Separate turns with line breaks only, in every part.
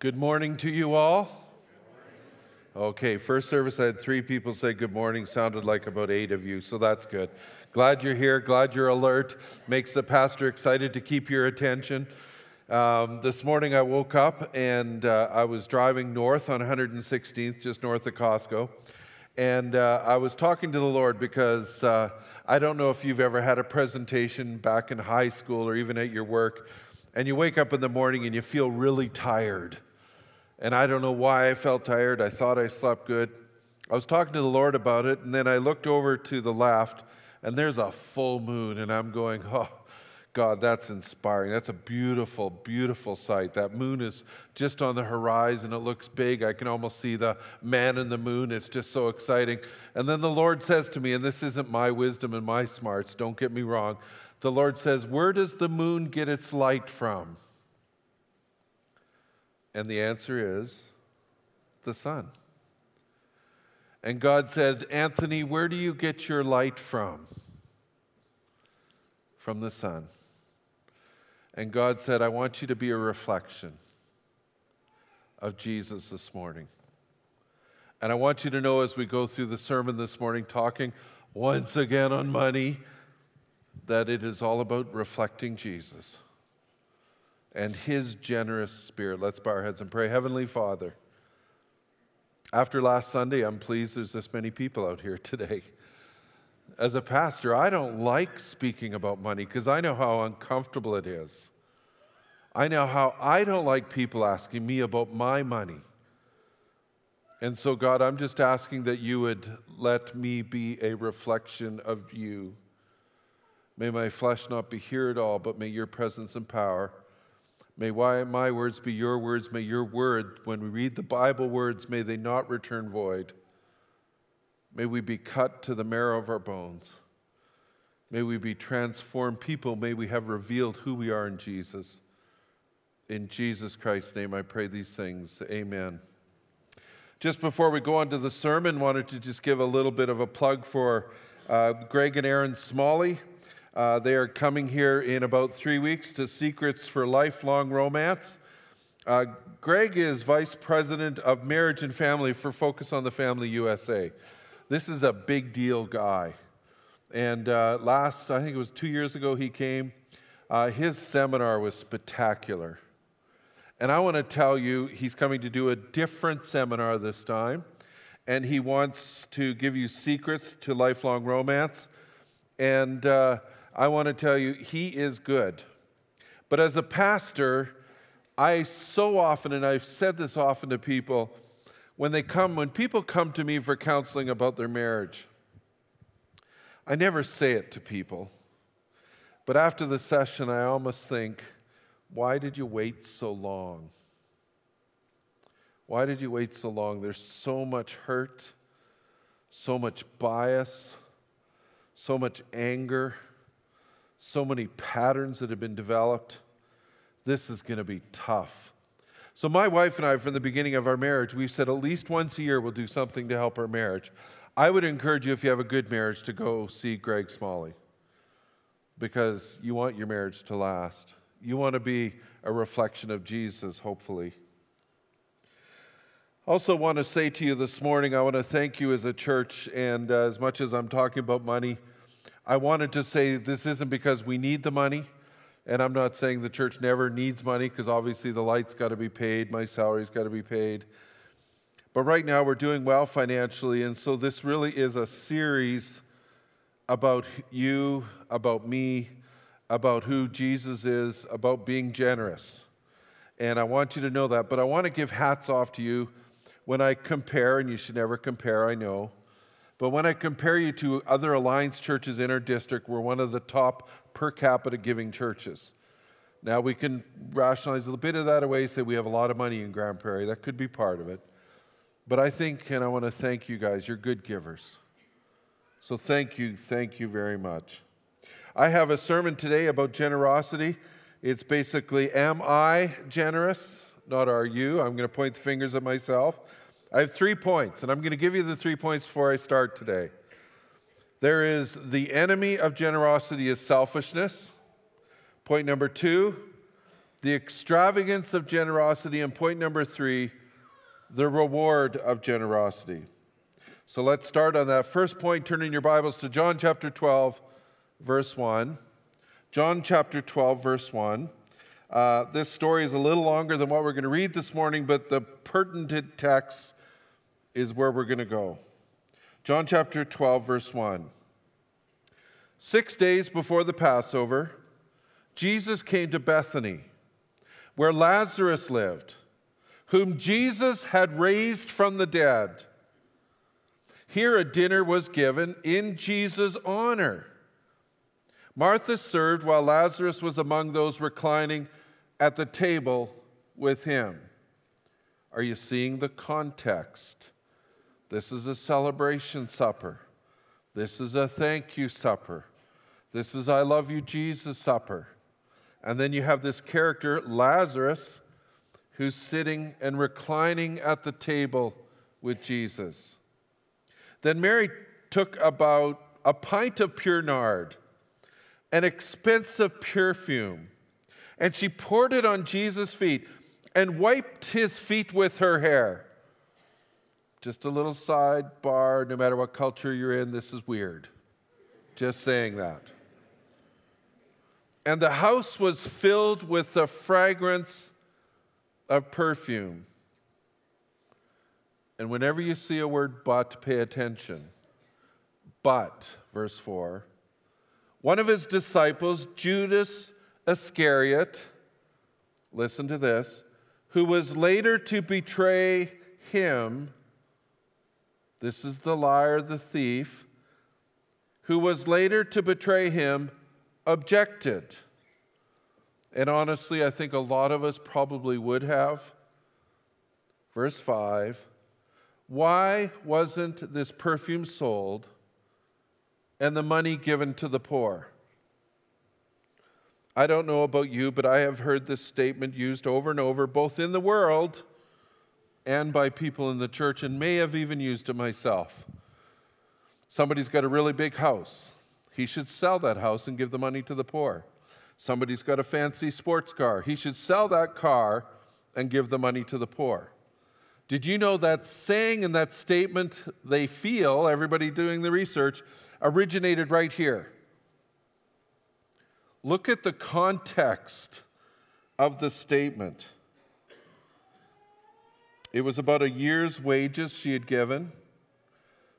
Good morning to you all. Okay, first service, I had three people say good morning. Sounded like about eight of you, so that's good. Glad you're here. Glad you're alert. Makes the pastor excited to keep your attention. Um, this morning, I woke up and uh, I was driving north on 116th, just north of Costco. And uh, I was talking to the Lord because uh, I don't know if you've ever had a presentation back in high school or even at your work, and you wake up in the morning and you feel really tired and I don't know why I felt tired. I thought I slept good. I was talking to the Lord about it, and then I looked over to the left, and there's a full moon, and I'm going, oh, God, that's inspiring. That's a beautiful, beautiful sight. That moon is just on the horizon. It looks big. I can almost see the man in the moon. It's just so exciting. And then the Lord says to me, and this isn't my wisdom and my smarts, don't get me wrong. The Lord says, Where does the moon get its light from? And the answer is the sun. And God said, Anthony, where do you get your light from? From the sun. And God said, I want you to be a reflection of Jesus this morning. And I want you to know as we go through the sermon this morning, talking once again on money, that it is all about reflecting Jesus and his generous spirit. Let's bow our heads and pray. Heavenly Father, after last Sunday, I'm pleased there's this many people out here today. As a pastor, I don't like speaking about money because I know how uncomfortable it is. I know how I don't like people asking me about my money. And so, God, I'm just asking that you would let me be a reflection of you. May my flesh not be here at all, but may your presence and power May my words be your words. May your word, when we read the Bible words, may they not return void. May we be cut to the marrow of our bones. May we be transformed people. May we have revealed who we are in Jesus. In Jesus Christ's name, I pray these things. Amen. Just before we go on to the sermon, wanted to just give a little bit of a plug for uh, Greg and Erin Smalley. Uh, they are coming here in about three weeks to Secrets for Lifelong Romance. Uh, Greg is Vice President of Marriage and Family for Focus on the Family USA. This is a big deal guy. And uh, last, I think it was two years ago, he came. Uh, his seminar was spectacular. And I want to tell you, he's coming to do a different seminar this time. And he wants to give you secrets to lifelong romance. And uh, I want to tell you, He is good. But as a pastor, I so often, and I've said this often to people, when they come, when people come to me for counseling about their marriage, I never say it to people. But after the session, I almost think, why did you wait so long? Why did you wait so long? There's so much hurt, so much bias, so much anger so many patterns that have been developed. This is going to be tough. So, my wife and I, from the beginning of our marriage, we've said at least once a year we'll do something to help our marriage. I would encourage you, if you have a good marriage, to go see Greg Smalley because you want your marriage to last. You want to be a reflection of Jesus, hopefully. Also, want to say to you this morning, I want to thank you as a church, and uh, as much as I'm talking about money, I wanted to say this isn't because we need the money, and I'm not saying the church never needs money because obviously the light's got to be paid, my salary's got to be paid. But right now we're doing well financially, and so this really is a series about you, about me, about who Jesus is, about being generous. And I want you to know that. But I want to give hats off to you when I compare, and you should never compare, I know. But when I compare you to other Alliance churches in our district, we're one of the top per capita giving churches. Now, we can rationalize a little bit of that away, say we have a lot of money in Grande Prairie. That could be part of it. But I think, and I want to thank you guys, you're good givers. So thank you, thank you very much. I have a sermon today about generosity. It's basically, am I generous? Not are you. I'm going to point the fingers at myself. I have three points, and I'm going to give you the three points before I start today. There is the enemy of generosity is selfishness. Point number two, the extravagance of generosity, and point number three, the reward of generosity. So let's start on that first point. Turning your Bibles to John chapter 12, verse 1. John chapter 12, verse 1. Uh, this story is a little longer than what we're going to read this morning, but the pertinent text is where we're going to go. John chapter 12, verse 1. Six days before the Passover, Jesus came to Bethany, where Lazarus lived, whom Jesus had raised from the dead. Here a dinner was given in Jesus' honor. Martha served while Lazarus was among those reclining at the table with him. Are you seeing the context? This is a celebration supper. This is a thank you supper. This is I love you, Jesus supper. And then you have this character, Lazarus, who's sitting and reclining at the table with Jesus. Then Mary took about a pint of pure nard an expensive perfume, and she poured it on Jesus' feet and wiped his feet with her hair. Just a little sidebar no matter what culture you're in, this is weird. Just saying that. And the house was filled with the fragrance of perfume. And whenever you see a word but, pay attention. But, verse 4 one of his disciples, Judas Iscariot, listen to this, who was later to betray him. This is the liar, the thief, who was later to betray him, objected. And honestly, I think a lot of us probably would have. Verse 5 Why wasn't this perfume sold? and the money given to the poor. I don't know about you, but I have heard this statement used over and over, both in the world and by people in the church, and may have even used it myself. Somebody's got a really big house. He should sell that house and give the money to the poor. Somebody's got a fancy sports car. He should sell that car and give the money to the poor. Did you know that saying and that statement they feel, everybody doing the research, originated right here. Look at the context of the statement. It was about a year's wages she had given.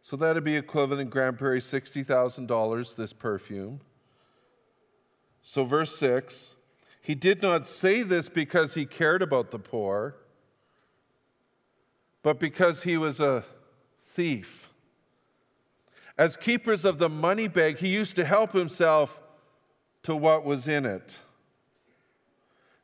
So that'd be equivalent in Grande Prairie $60,000, this perfume. So, verse 6 he did not say this because he cared about the poor, but because he was a thief. As keepers of the money bag, he used to help himself to what was in it.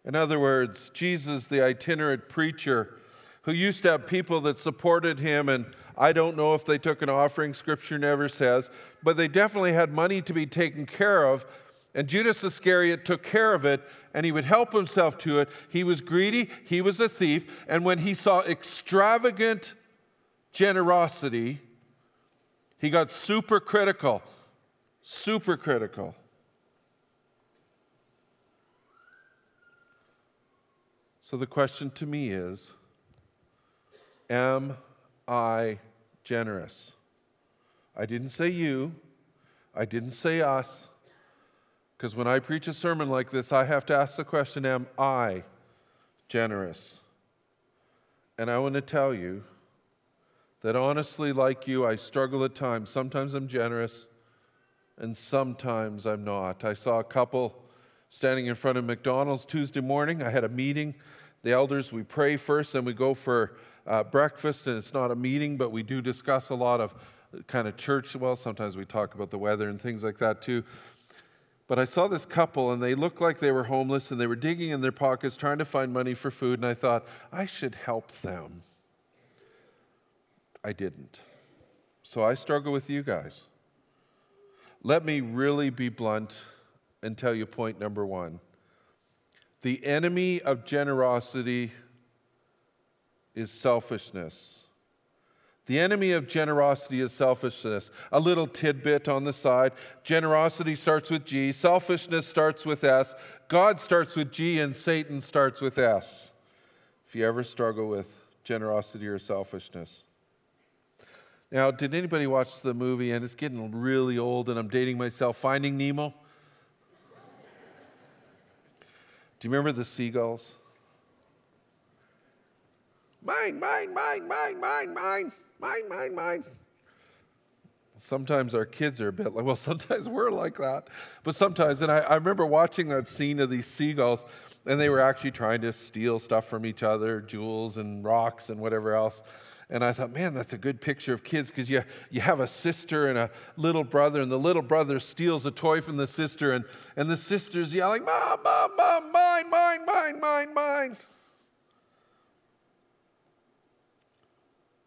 In other words, Jesus, the itinerant preacher, who used to have people that supported him, and I don't know if they took an offering, scripture never says, but they definitely had money to be taken care of. And Judas Iscariot took care of it, and he would help himself to it. He was greedy, he was a thief, and when he saw extravagant generosity, he got super critical, super critical. So the question to me is Am I generous? I didn't say you, I didn't say us, because when I preach a sermon like this, I have to ask the question Am I generous? And I want to tell you that honestly, like you, I struggle at times. Sometimes I'm generous, and sometimes I'm not. I saw a couple standing in front of McDonald's Tuesday morning. I had a meeting. The elders, we pray first, then we go for uh, breakfast, and it's not a meeting, but we do discuss a lot of kind of church. Well, sometimes we talk about the weather and things like that too. But I saw this couple, and they looked like they were homeless, and they were digging in their pockets trying to find money for food, and I thought, I should help them. I didn't. So I struggle with you guys. Let me really be blunt and tell you point number one. The enemy of generosity is selfishness. The enemy of generosity is selfishness. A little tidbit on the side. Generosity starts with G, selfishness starts with S, God starts with G, and Satan starts with S. If you ever struggle with generosity or selfishness. Now, did anybody watch the movie? And it's getting really old, and I'm dating myself. Finding Nemo? Do you remember the seagulls? Mine, mine, mine, mine, mine, mine mine, mine, mine. Sometimes our kids are a bit like, well, sometimes we're like that. But sometimes, and I, I remember watching that scene of these seagulls, and they were actually trying to steal stuff from each other, jewels and rocks and whatever else. And I thought, man, that's a good picture of kids because you, you have a sister and a little brother, and the little brother steals a toy from the sister, and, and the sister's yelling, Mom, Mom, Mom, mine, mine, mine, mine, mine.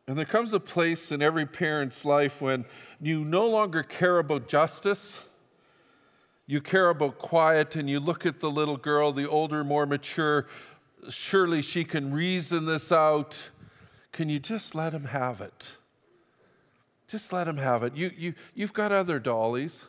And there comes a place in every parent's life when you no longer care about justice. You care about quiet, and you look at the little girl, the older, more mature. Surely she can reason this out. Can you just let him have it? Just let him have it. You, you, you've got other dollies.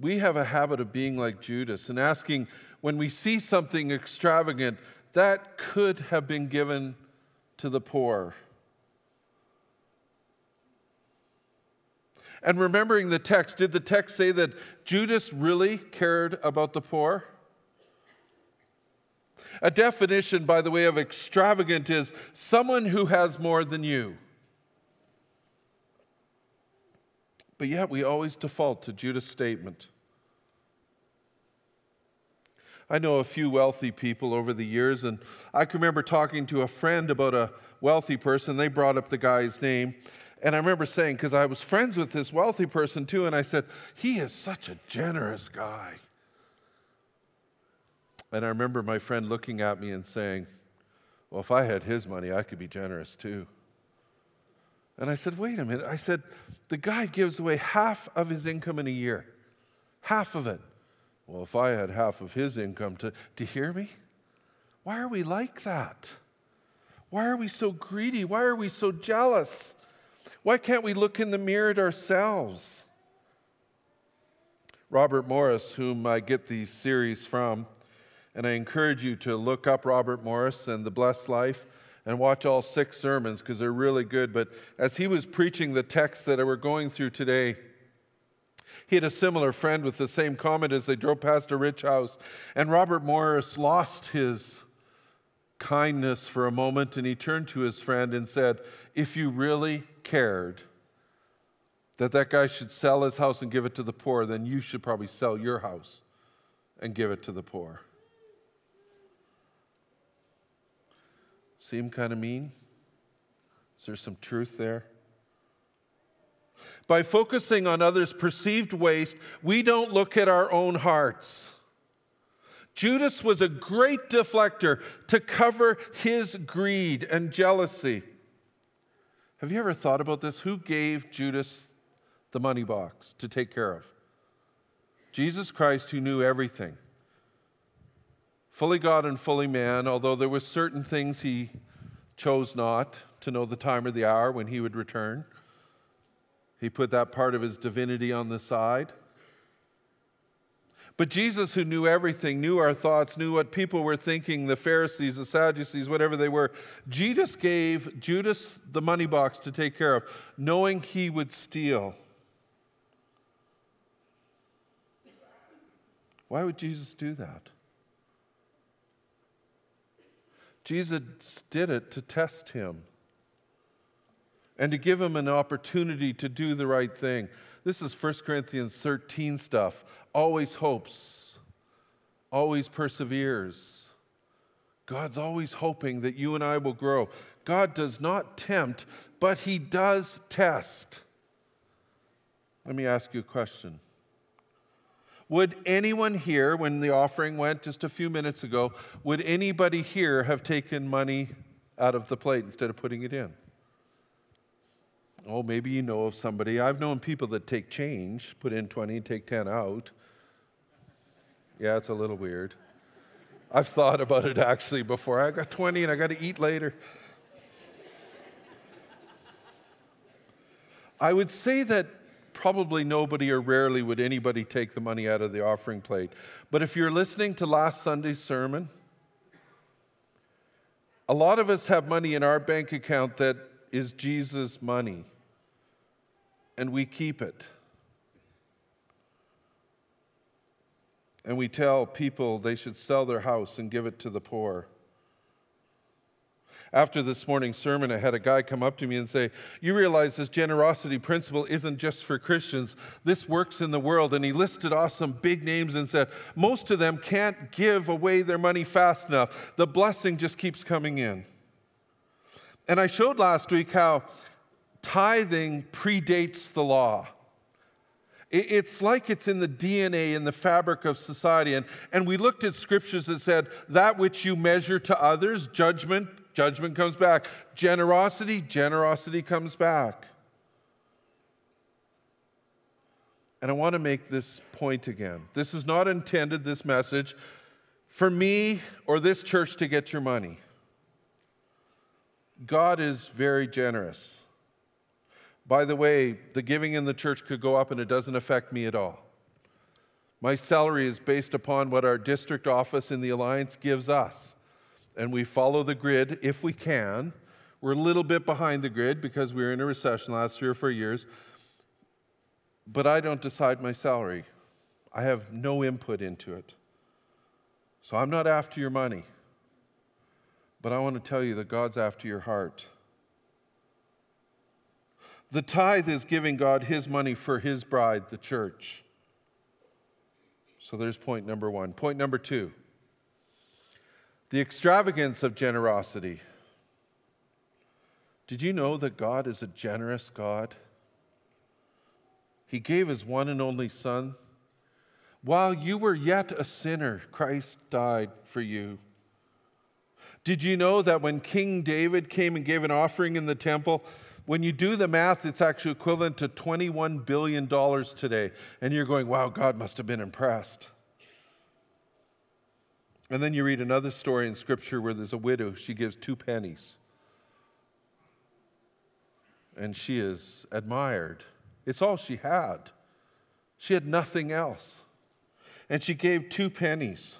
We have a habit of being like Judas and asking, when we see something extravagant, that could have been given to the poor. And remembering the text, did the text say that Judas really cared about the poor? A definition, by the way, of extravagant is someone who has more than you. But yet we always default to Judas' statement. I know a few wealthy people over the years, and I can remember talking to a friend about a wealthy person. They brought up the guy's name. And I remember saying, because I was friends with this wealthy person too, and I said, he is such a generous guy. And I remember my friend looking at me and saying, well, if I had his money, I could be generous too. And I said, wait a minute. I said, the guy gives away half of his income in a year, half of it. Well, if I had half of his income to, to hear me? Why are we like that? Why are we so greedy? Why are we so jealous? Why can't we look in the mirror at ourselves? Robert Morris, whom I get these series from, and I encourage you to look up Robert Morris and the Blessed Life and watch all six sermons because they're really good. But as he was preaching the text that we're going through today, he had a similar friend with the same comment as they drove past a rich house. And Robert Morris lost his kindness for a moment and he turned to his friend and said, If you really cared that that guy should sell his house and give it to the poor, then you should probably sell your house and give it to the poor. Seem kind of mean? Is there some truth there? By focusing on others' perceived waste, we don't look at our own hearts. Judas was a great deflector to cover his greed and jealousy. Have you ever thought about this? Who gave Judas the money box to take care of? Jesus Christ, who knew everything. Fully God and fully man, although there were certain things he chose not to know the time or the hour when he would return. He put that part of his divinity on the side. But Jesus, who knew everything, knew our thoughts, knew what people were thinking, the Pharisees, the Sadducees, whatever they were, Jesus gave Judas the money box to take care of, knowing he would steal. Why would Jesus do that? Jesus did it to test him and to give him an opportunity to do the right thing. This is 1 Corinthians 13 stuff. Always hopes, always perseveres. God's always hoping that you and I will grow. God does not tempt, but He does test. Let me ask you a question. Would anyone here, when the offering went just a few minutes ago, would anybody here have taken money out of the plate instead of putting it in? Oh, maybe you know of somebody. I've known people that take change, put in 20, take 10 out. Yeah, it's a little weird. I've thought about it actually before. I got 20 and I got to eat later. I would say that probably nobody or rarely would anybody take the money out of the offering plate. But if you're listening to last Sunday's sermon, a lot of us have money in our bank account that is Jesus' money, and we keep it. And we tell people they should sell their house and give it to the poor. After this morning's sermon, I had a guy come up to me and say, You realize this generosity principle isn't just for Christians, this works in the world. And he listed off some big names and said, Most of them can't give away their money fast enough. The blessing just keeps coming in. And I showed last week how tithing predates the law. It's like it's in the DNA, in the fabric of society. And, and we looked at scriptures that said, That which you measure to others, judgment, judgment comes back. Generosity, generosity comes back. And I want to make this point again. This is not intended, this message, for me or this church to get your money. God is very generous. By the way, the giving in the church could go up and it doesn't affect me at all. My salary is based upon what our district office in the Alliance gives us and we follow the grid if we can. We're a little bit behind the grid because we were in a recession last three or four years. But I don't decide my salary, I have no input into it. So I'm not after your money. But I want to tell you that God's after your heart. The tithe is giving God his money for his bride, the church. So there's point number one. Point number two the extravagance of generosity. Did you know that God is a generous God? He gave his one and only Son. While you were yet a sinner, Christ died for you. Did you know that when King David came and gave an offering in the temple, when you do the math, it's actually equivalent to $21 billion today. And you're going, wow, God must have been impressed. And then you read another story in Scripture where there's a widow, she gives two pennies. And she is admired. It's all she had. She had nothing else. And she gave two pennies.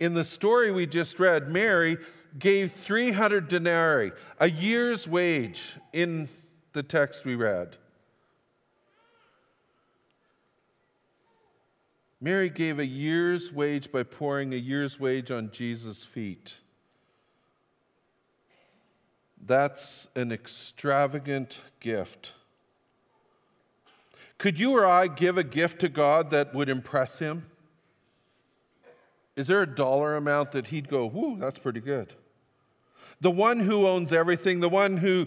In the story we just read, Mary gave 300 denarii, a year's wage in the text we read. Mary gave a year's wage by pouring a year's wage on Jesus' feet. That's an extravagant gift. Could you or I give a gift to God that would impress Him? Is there a dollar amount that He'd go, whoo, that's pretty good? The one who owns everything, the one who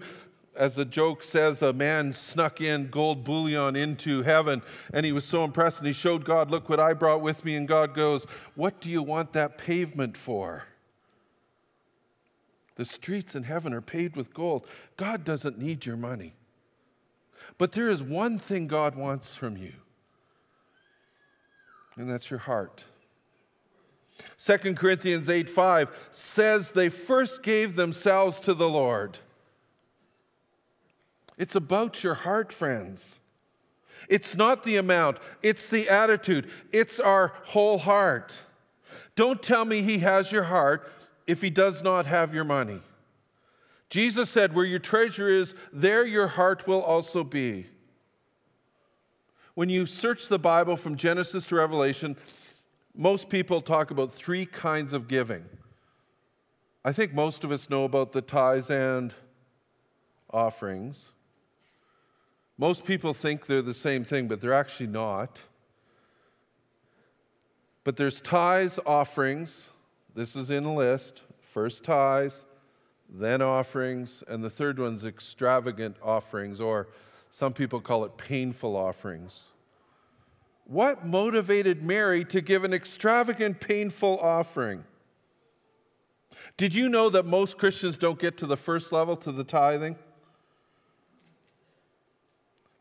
as the joke says, a man snuck in gold bullion into heaven and he was so impressed and he showed God, Look what I brought with me. And God goes, What do you want that pavement for? The streets in heaven are paved with gold. God doesn't need your money. But there is one thing God wants from you, and that's your heart. 2 Corinthians 8 5 says they first gave themselves to the Lord. It's about your heart, friends. It's not the amount, it's the attitude, it's our whole heart. Don't tell me he has your heart if he does not have your money. Jesus said, Where your treasure is, there your heart will also be. When you search the Bible from Genesis to Revelation, most people talk about three kinds of giving. I think most of us know about the tithes and offerings. Most people think they're the same thing, but they're actually not. But there's tithes, offerings. This is in a list. First tithes, then offerings, and the third one's extravagant offerings, or some people call it painful offerings. What motivated Mary to give an extravagant, painful offering? Did you know that most Christians don't get to the first level, to the tithing?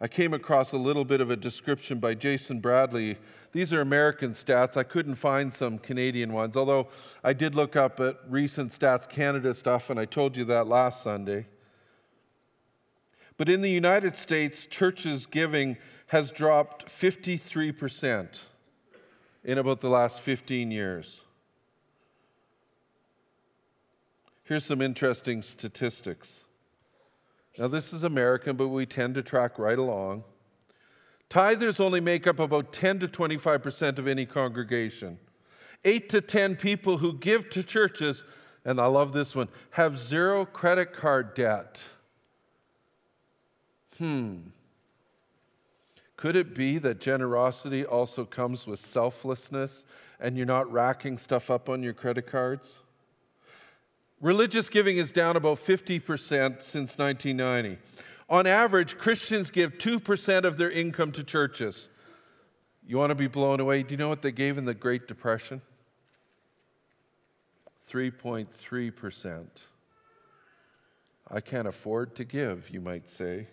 I came across a little bit of a description by Jason Bradley. These are American stats. I couldn't find some Canadian ones, although I did look up at recent Stats Canada stuff, and I told you that last Sunday. But in the United States, churches' giving has dropped 53% in about the last 15 years. Here's some interesting statistics. Now, this is American, but we tend to track right along. Tithers only make up about 10 to 25% of any congregation. Eight to 10 people who give to churches, and I love this one, have zero credit card debt. Hmm. Could it be that generosity also comes with selflessness and you're not racking stuff up on your credit cards? Religious giving is down about 50% since 1990. On average, Christians give 2% of their income to churches. You want to be blown away? Do you know what they gave in the Great Depression? 3.3%. I can't afford to give, you might say.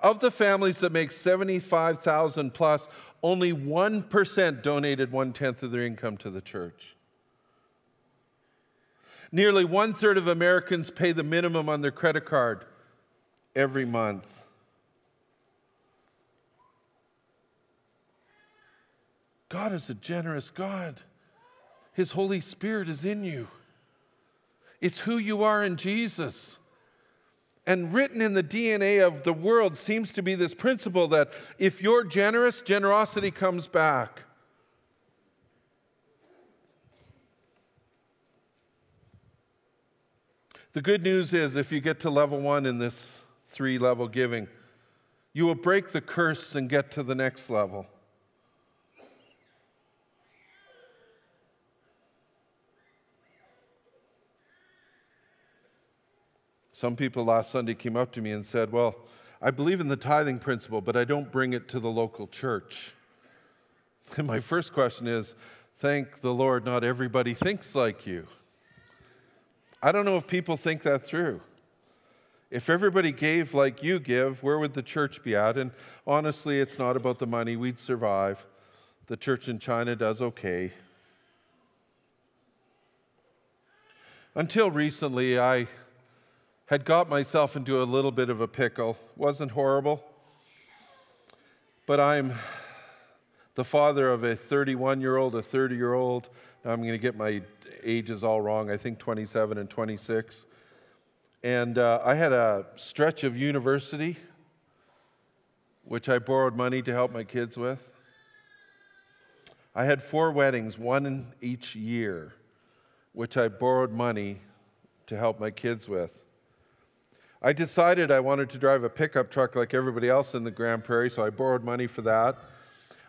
Of the families that make 75,000 plus, only 1% donated one tenth of their income to the church. Nearly one third of Americans pay the minimum on their credit card every month. God is a generous God. His Holy Spirit is in you. It's who you are in Jesus. And written in the DNA of the world seems to be this principle that if you're generous, generosity comes back. The good news is, if you get to level one in this three level giving, you will break the curse and get to the next level. Some people last Sunday came up to me and said, Well, I believe in the tithing principle, but I don't bring it to the local church. And my first question is thank the Lord, not everybody thinks like you. I don't know if people think that through. If everybody gave like you give, where would the church be at? And honestly, it's not about the money. We'd survive. The church in China does okay. Until recently, I had got myself into a little bit of a pickle. Wasn't horrible. But I'm the father of a 31 year old, a 30 year old. I'm going to get my ages all wrong, I think 27 and 26. And uh, I had a stretch of university, which I borrowed money to help my kids with. I had four weddings, one each year, which I borrowed money to help my kids with. I decided I wanted to drive a pickup truck like everybody else in the Grande Prairie, so I borrowed money for that.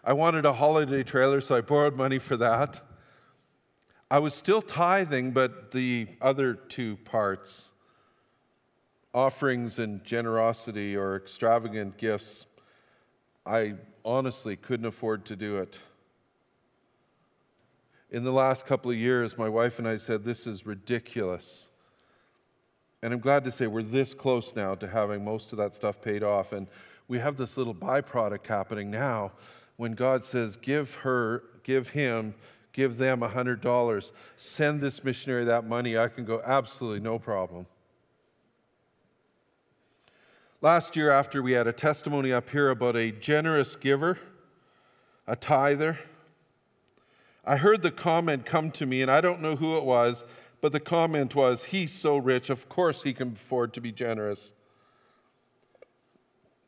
I wanted a holiday trailer, so I borrowed money for that. I was still tithing, but the other two parts, offerings and generosity or extravagant gifts, I honestly couldn't afford to do it. In the last couple of years, my wife and I said, This is ridiculous. And I'm glad to say we're this close now to having most of that stuff paid off. And we have this little byproduct happening now when God says, Give her, give him give them $100, send this missionary that money, I can go, absolutely no problem. Last year, after we had a testimony up here about a generous giver, a tither, I heard the comment come to me, and I don't know who it was, but the comment was, He's so rich, of course he can afford to be generous.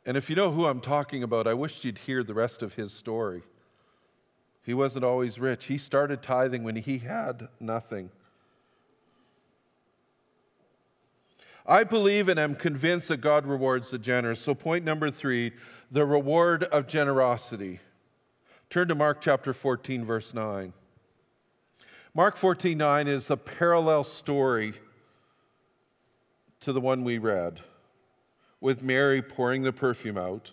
And if you know who I'm talking about, I wish you'd hear the rest of his story. He wasn't always rich. He started tithing when he had nothing. I believe and am convinced that God rewards the generous. So, point number three the reward of generosity. Turn to Mark chapter 14, verse 9. Mark 14, 9 is a parallel story to the one we read, with Mary pouring the perfume out.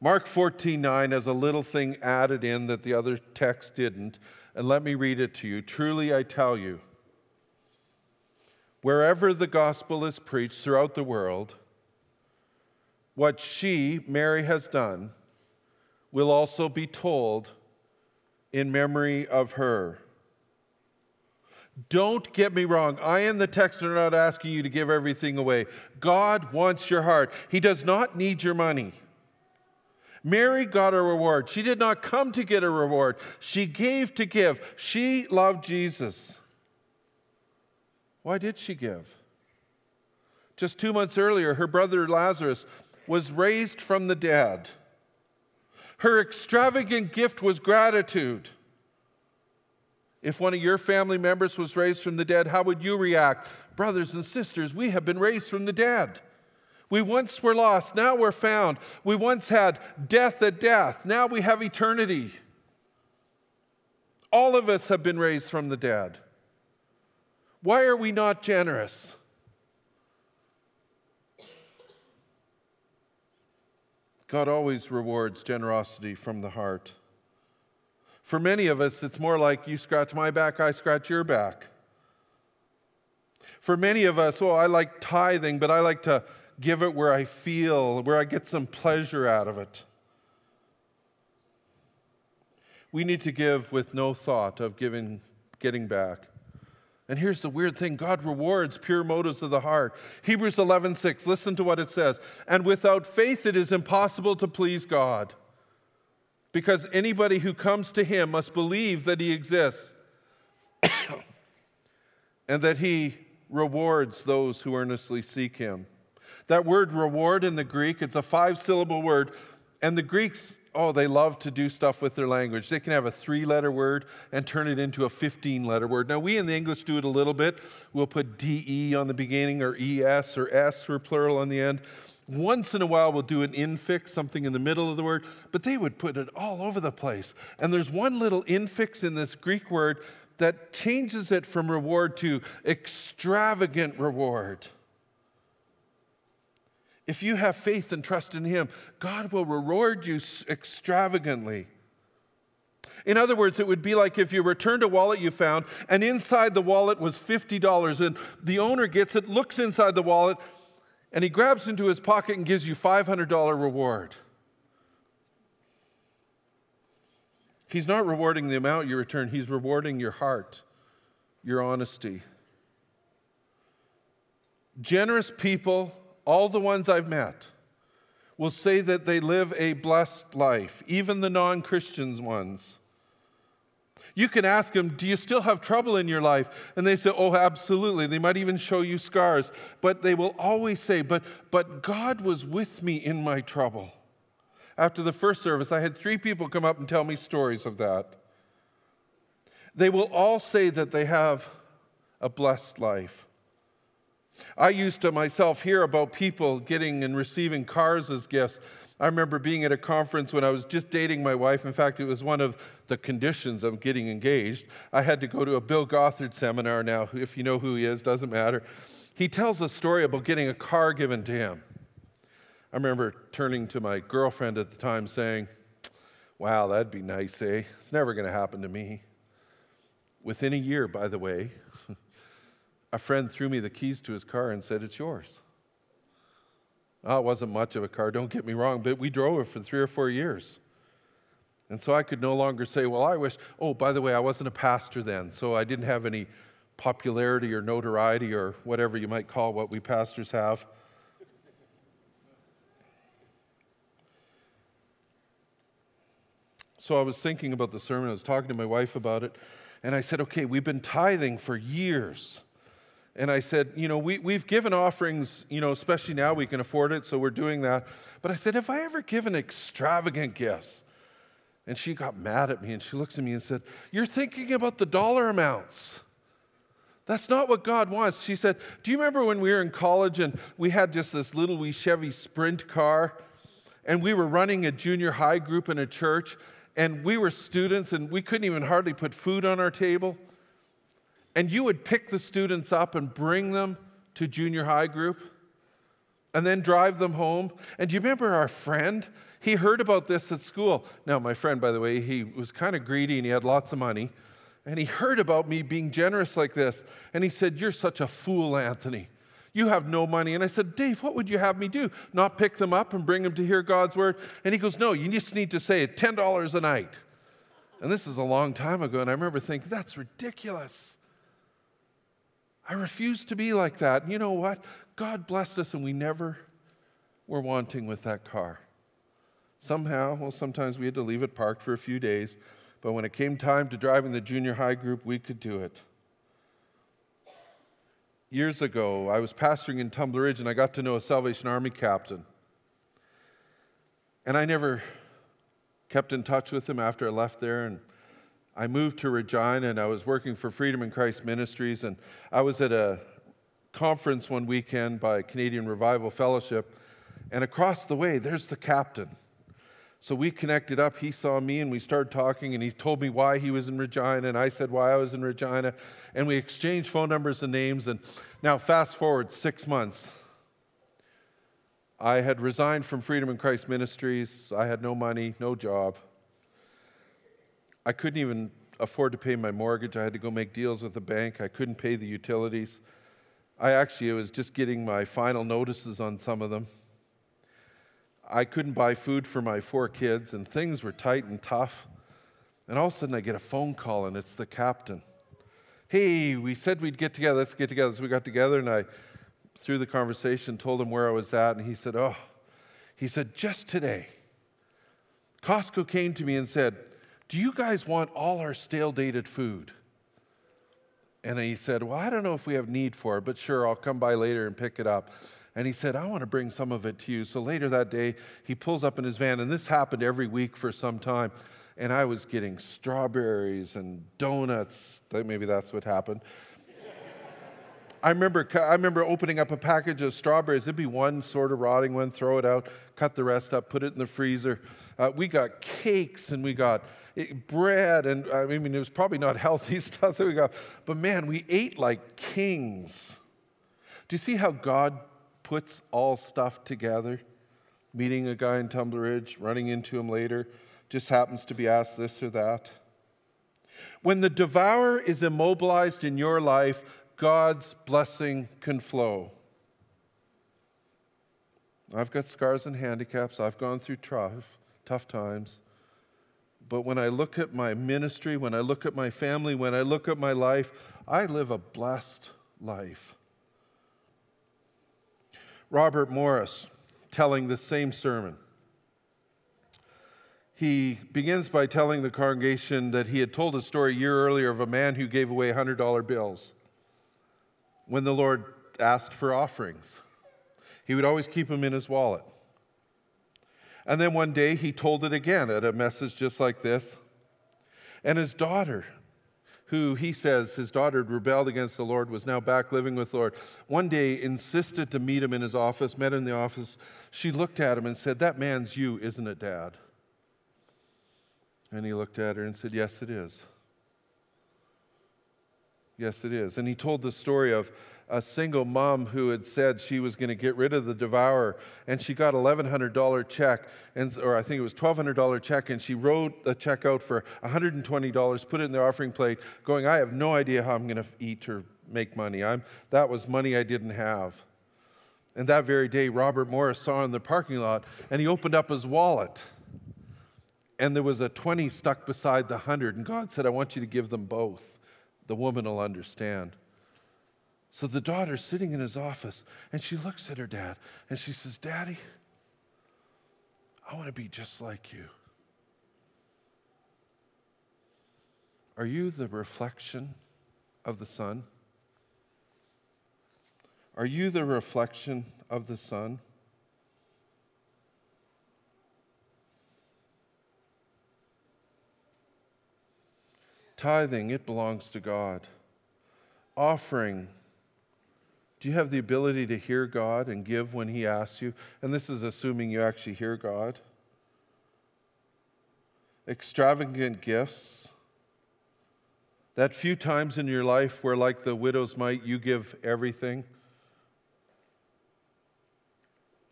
Mark 14 9 has a little thing added in that the other text didn't. And let me read it to you. Truly, I tell you, wherever the gospel is preached throughout the world, what she, Mary, has done will also be told in memory of her. Don't get me wrong. I and the text are not asking you to give everything away. God wants your heart. He does not need your money. Mary got a reward. She did not come to get a reward, she gave to give. She loved Jesus. Why did she give? Just two months earlier, her brother Lazarus was raised from the dead. Her extravagant gift was gratitude. If one of your family members was raised from the dead, how would you react? Brothers and sisters, we have been raised from the dead. We once were lost, now we're found. We once had death at death, now we have eternity. All of us have been raised from the dead. Why are we not generous? God always rewards generosity from the heart. For many of us, it's more like you scratch my back, I scratch your back. For many of us, oh, I like tithing, but I like to give it where I feel, where I get some pleasure out of it. We need to give with no thought of giving, getting back. And here's the weird thing God rewards pure motives of the heart. Hebrews 11, 6, listen to what it says. And without faith, it is impossible to please God. Because anybody who comes to him must believe that he exists and that he rewards those who earnestly seek him. That word reward in the Greek, it's a five syllable word, and the Greeks oh, they love to do stuff with their language. They can have a three letter word and turn it into a 15 letter word. Now, we in the English do it a little bit. We'll put DE on the beginning or ES or S for plural on the end. Once in a while, we'll do an infix, something in the middle of the word, but they would put it all over the place. And there's one little infix in this Greek word that changes it from reward to extravagant reward. If you have faith and trust in Him, God will reward you extravagantly. In other words, it would be like if you returned a wallet you found, and inside the wallet was $50, and the owner gets it, looks inside the wallet, and he grabs into his pocket and gives you $500 reward. He's not rewarding the amount you return, he's rewarding your heart, your honesty. Generous people all the ones I've met, will say that they live a blessed life, even the non Christian ones. You can ask them, Do you still have trouble in your life? And they say, Oh, absolutely. They might even show you scars. But they will always say, But, but God was with me in my trouble. After the first service, I had three people come up and tell me stories of that. They will all say that they have a blessed life. I used to myself hear about people getting and receiving cars as gifts. I remember being at a conference when I was just dating my wife. In fact, it was one of the conditions of getting engaged. I had to go to a Bill Gothard seminar now. If you know who he is, doesn't matter. He tells a story about getting a car given to him. I remember turning to my girlfriend at the time saying, Wow, that'd be nice, eh? It's never going to happen to me. Within a year, by the way, a friend threw me the keys to his car and said, It's yours. Oh, it wasn't much of a car, don't get me wrong, but we drove it for three or four years. And so I could no longer say, Well, I wish, oh, by the way, I wasn't a pastor then, so I didn't have any popularity or notoriety or whatever you might call what we pastors have. So I was thinking about the sermon, I was talking to my wife about it, and I said, Okay, we've been tithing for years and I said, you know, we, we've given offerings, you know, especially now we can afford it, so we're doing that. But I said, have I ever given extravagant gifts? And she got mad at me and she looks at me and said, You're thinking about the dollar amounts. That's not what God wants. She said, Do you remember when we were in college and we had just this little wee Chevy Sprint car and we were running a junior high group in a church and we were students and we couldn't even hardly put food on our table? And you would pick the students up and bring them to junior high group and then drive them home. And do you remember our friend? He heard about this at school. Now, my friend, by the way, he was kind of greedy and he had lots of money. And he heard about me being generous like this. And he said, You're such a fool, Anthony. You have no money. And I said, Dave, what would you have me do? Not pick them up and bring them to hear God's word? And he goes, No, you just need to say it $10 a night. And this is a long time ago. And I remember thinking, That's ridiculous. I refuse to be like that. And you know what? God blessed us, and we never were wanting with that car. Somehow, well, sometimes we had to leave it parked for a few days, but when it came time to driving the junior high group, we could do it years ago, I was pastoring in Tumbler Ridge and I got to know a Salvation Army captain. And I never kept in touch with him after I left there. And I moved to Regina and I was working for Freedom in Christ Ministries. And I was at a conference one weekend by Canadian Revival Fellowship. And across the way, there's the captain. So we connected up. He saw me and we started talking, and he told me why he was in Regina, and I said why I was in Regina. And we exchanged phone numbers and names. And now, fast forward six months. I had resigned from Freedom in Christ Ministries. I had no money, no job. I couldn't even afford to pay my mortgage. I had to go make deals with the bank. I couldn't pay the utilities. I actually was just getting my final notices on some of them. I couldn't buy food for my four kids, and things were tight and tough. And all of a sudden, I get a phone call, and it's the captain. Hey, we said we'd get together. Let's get together. So we got together, and I, through the conversation, told him where I was at, and he said, Oh, he said, just today, Costco came to me and said, Do you guys want all our stale dated food? And he said, Well, I don't know if we have need for it, but sure, I'll come by later and pick it up and he said, I want to bring some of it to you. So later that day, he pulls up in his van, and this happened every week for some time. And I was getting strawberries and donuts. Maybe that's what happened. I remember, I remember opening up a package of strawberries. It'd be one sort of rotting one, throw it out, cut the rest up, put it in the freezer. Uh, we got cakes and we got eh, bread, and I mean, it was probably not healthy stuff that we got, but man, we ate like kings. Do you see how God puts all stuff together, meeting a guy in Tumbler Ridge, running into him later, just happens to be asked this or that. When the devourer is immobilized in your life, God's blessing can flow. I've got scars and handicaps. I've gone through tough, tough times. But when I look at my ministry, when I look at my family, when I look at my life, I live a blessed life. Robert Morris telling the same sermon. He begins by telling the congregation that he had told a story a year earlier of a man who gave away $100 bills when the Lord asked for offerings. He would always keep them in his wallet. And then one day he told it again at a message just like this. And his daughter who he says his daughter had rebelled against the Lord, was now back living with the Lord, one day insisted to meet him in his office, met in the office. She looked at him and said, That man's you, isn't it, Dad? And he looked at her and said, Yes, it is. Yes, it is. And he told the story of a single mom who had said she was going to get rid of the devourer, and she got $1,100 check, and, or I think it was $1,200 check, and she wrote a check out for $120, put it in the offering plate, going, I have no idea how I'm going to eat or make money. I'm, that was money I didn't have. And that very day, Robert Morris saw in the parking lot, and he opened up his wallet. And there was a 20 stuck beside the 100, and God said, I want you to give them both. The woman will understand. So the daughter's sitting in his office and she looks at her dad and she says, Daddy, I want to be just like you. Are you the reflection of the sun? Are you the reflection of the Son? Tithing, it belongs to God. Offering, do you have the ability to hear God and give when He asks you? And this is assuming you actually hear God. Extravagant gifts. That few times in your life where, like the widow's mite, you give everything.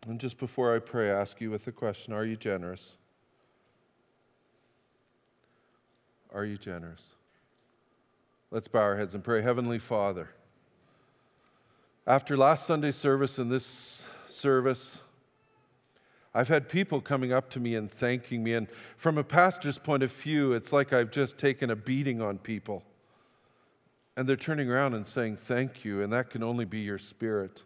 And just before I pray, I ask you with a question Are you generous? Are you generous? Let's bow our heads and pray. Heavenly Father, After last Sunday service and this service, I've had people coming up to me and thanking me. And from a pastor's point of view, it's like I've just taken a beating on people. And they're turning around and saying, Thank you. And that can only be your spirit.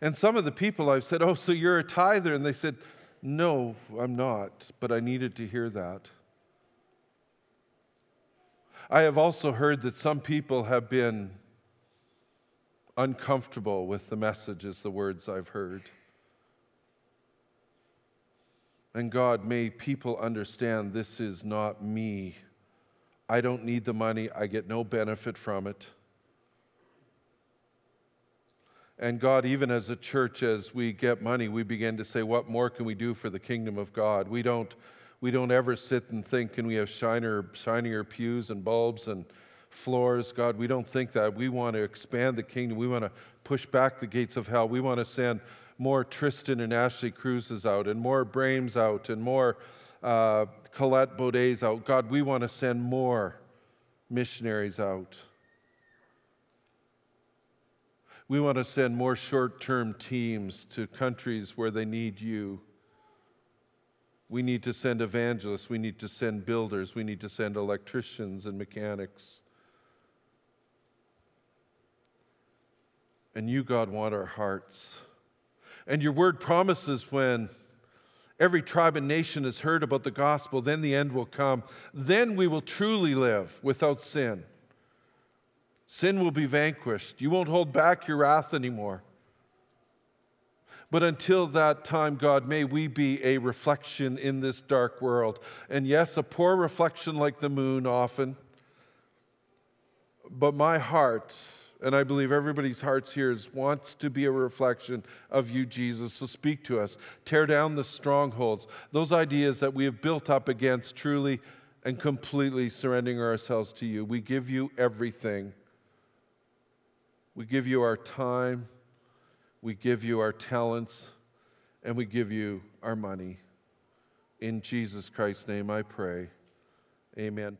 And some of the people I've said, Oh, so you're a tither? And they said, No, I'm not, but I needed to hear that. I have also heard that some people have been uncomfortable with the messages, the words I've heard. And God, may people understand this is not me. I don't need the money, I get no benefit from it. And God, even as a church, as we get money, we begin to say, What more can we do for the kingdom of God? We don't, we don't ever sit and think, Can we have shinier, shinier pews and bulbs and floors. God, we don't think that. We want to expand the kingdom. We want to push back the gates of hell. We want to send more Tristan and Ashley Cruises out, and more Brames out, and more uh, Colette Baudets out. God, we want to send more missionaries out. We want to send more short term teams to countries where they need you. We need to send evangelists. We need to send builders. We need to send electricians and mechanics. And you, God, want our hearts. And your word promises when every tribe and nation has heard about the gospel, then the end will come. Then we will truly live without sin. Sin will be vanquished. You won't hold back your wrath anymore. But until that time, God, may we be a reflection in this dark world. And yes, a poor reflection like the moon often. But my heart and I believe everybody's hearts here is, wants to be a reflection of you, Jesus. So speak to us. Tear down the strongholds, those ideas that we have built up against truly and completely surrendering ourselves to you. We give you everything. We give you our time, we give you our talents, and we give you our money. In Jesus Christ's name I pray. Amen.